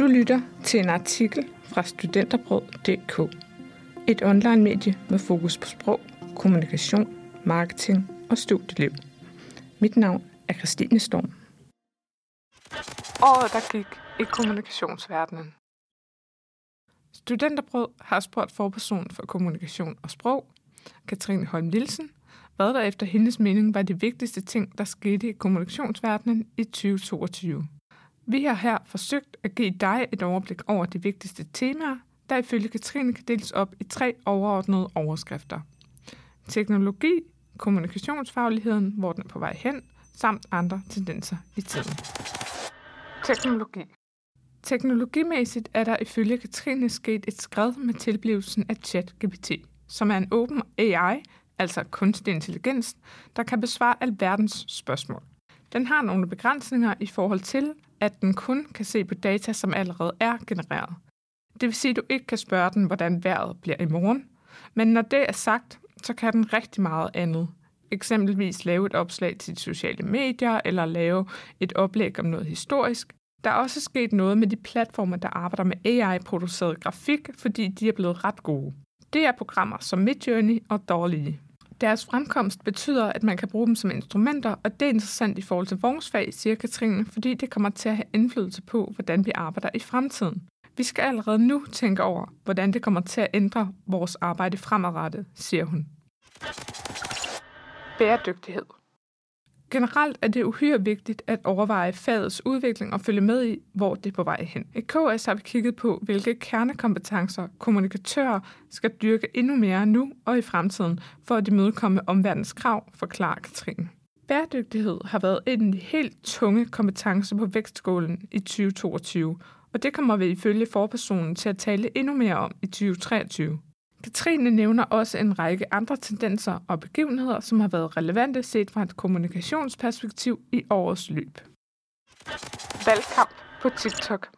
Du lytter til en artikel fra studenterbrød.dk. Et online-medie med fokus på sprog, kommunikation, marketing og studieliv. Mit navn er Christine Storm. Året, der gik i kommunikationsverdenen. Studenterbrød har spurgt forperson for kommunikation og sprog, Katrine Holm Nielsen, hvad der efter hendes mening var de vigtigste ting, der skete i kommunikationsverdenen i 2022. Vi har her forsøgt at give dig et overblik over de vigtigste temaer, der ifølge Katrine kan deles op i tre overordnede overskrifter. Teknologi, kommunikationsfagligheden, hvor den er på vej hen, samt andre tendenser i tiden. Teknologi Teknologimæssigt er der ifølge Katrine sket et skred med tilblivelsen af ChatGPT, som er en åben AI, altså kunstig intelligens, der kan besvare alverdens spørgsmål. Den har nogle begrænsninger i forhold til, at den kun kan se på data, som allerede er genereret. Det vil sige, at du ikke kan spørge den, hvordan vejret bliver i morgen. Men når det er sagt, så kan den rigtig meget andet. Eksempelvis lave et opslag til de sociale medier, eller lave et oplæg om noget historisk. Der er også sket noget med de platforme, der arbejder med AI-produceret grafik, fordi de er blevet ret gode. Det er programmer som Midjourney og Dolly. Deres fremkomst betyder, at man kan bruge dem som instrumenter, og det er interessant i forhold til vores fag, siger Katrine, fordi det kommer til at have indflydelse på, hvordan vi arbejder i fremtiden. Vi skal allerede nu tænke over, hvordan det kommer til at ændre vores arbejde fremadrettet, siger hun. Bæredygtighed. Generelt er det uhyre vigtigt at overveje fagets udvikling og følge med i, hvor det er på vej hen. I KS har vi kigget på, hvilke kernekompetencer kommunikatører skal dyrke endnu mere nu og i fremtiden, for at imødekomme omverdens krav, forklarer Katrine. Bæredygtighed har været en af de helt tunge kompetencer på vækstskolen i 2022, og det kommer vi ifølge forpersonen til at tale endnu mere om i 2023. Katrine nævner også en række andre tendenser og begivenheder, som har været relevante set fra et kommunikationsperspektiv i årets løb. Valgkamp på TikTok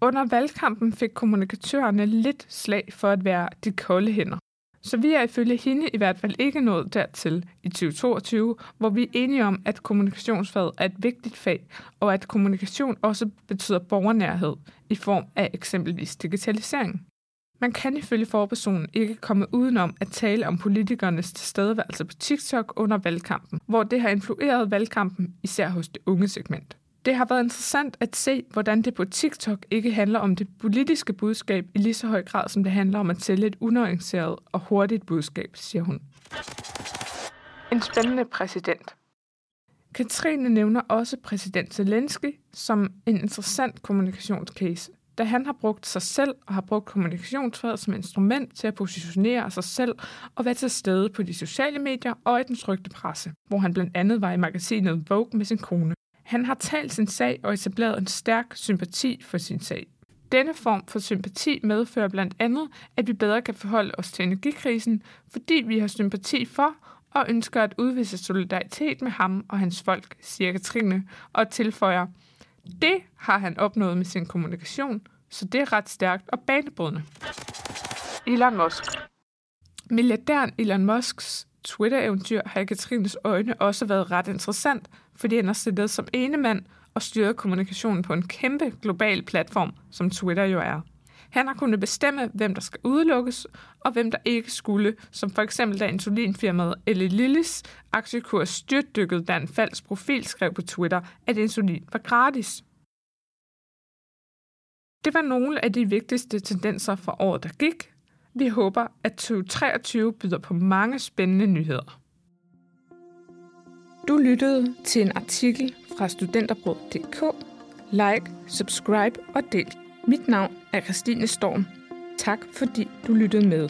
Under valgkampen fik kommunikatørerne lidt slag for at være de kolde hænder. Så vi er ifølge hende i hvert fald ikke nået dertil i 2022, hvor vi er enige om, at kommunikationsfaget er et vigtigt fag, og at kommunikation også betyder borgernærhed i form af eksempelvis digitalisering. Man kan ifølge forpersonen ikke komme udenom at tale om politikernes tilstedeværelse på TikTok under valgkampen, hvor det har influeret valgkampen især hos det unge segment. Det har været interessant at se, hvordan det på TikTok ikke handler om det politiske budskab i lige så høj grad, som det handler om at sælge et unuanceret og hurtigt budskab, siger hun. En spændende præsident. Katrine nævner også præsident Zelensky som en interessant kommunikationscase, da han har brugt sig selv og har brugt kommunikationsfaget som instrument til at positionere sig selv og være til stede på de sociale medier og i den trygte presse, hvor han blandt andet var i magasinet Vogue med sin kone. Han har talt sin sag og etableret en stærk sympati for sin sag. Denne form for sympati medfører blandt andet, at vi bedre kan forholde os til energikrisen, fordi vi har sympati for og ønsker at udvise solidaritet med ham og hans folk, siger Katrine, og tilføjer, det har han opnået med sin kommunikation, så det er ret stærkt og banebrydende. Elon Musk Milliardæren Elon Musks Twitter-eventyr har i Katrines øjne også været ret interessant, fordi han har siddet som ene mand og styret kommunikationen på en kæmpe global platform, som Twitter jo er. Han har kunnet bestemme, hvem der skal udelukkes, og hvem der ikke skulle, som for eksempel da insulinfirmaet Eli Lillis aktiekurs styrtdykkede, da en falsk profil skrev på Twitter, at insulin var gratis. Det var nogle af de vigtigste tendenser for året, der gik. Vi håber, at 2023 byder på mange spændende nyheder. Du lyttede til en artikel fra studenterbrød.dk. Like, subscribe og del. Mit navn er Christine Storm. Tak fordi du lyttede med.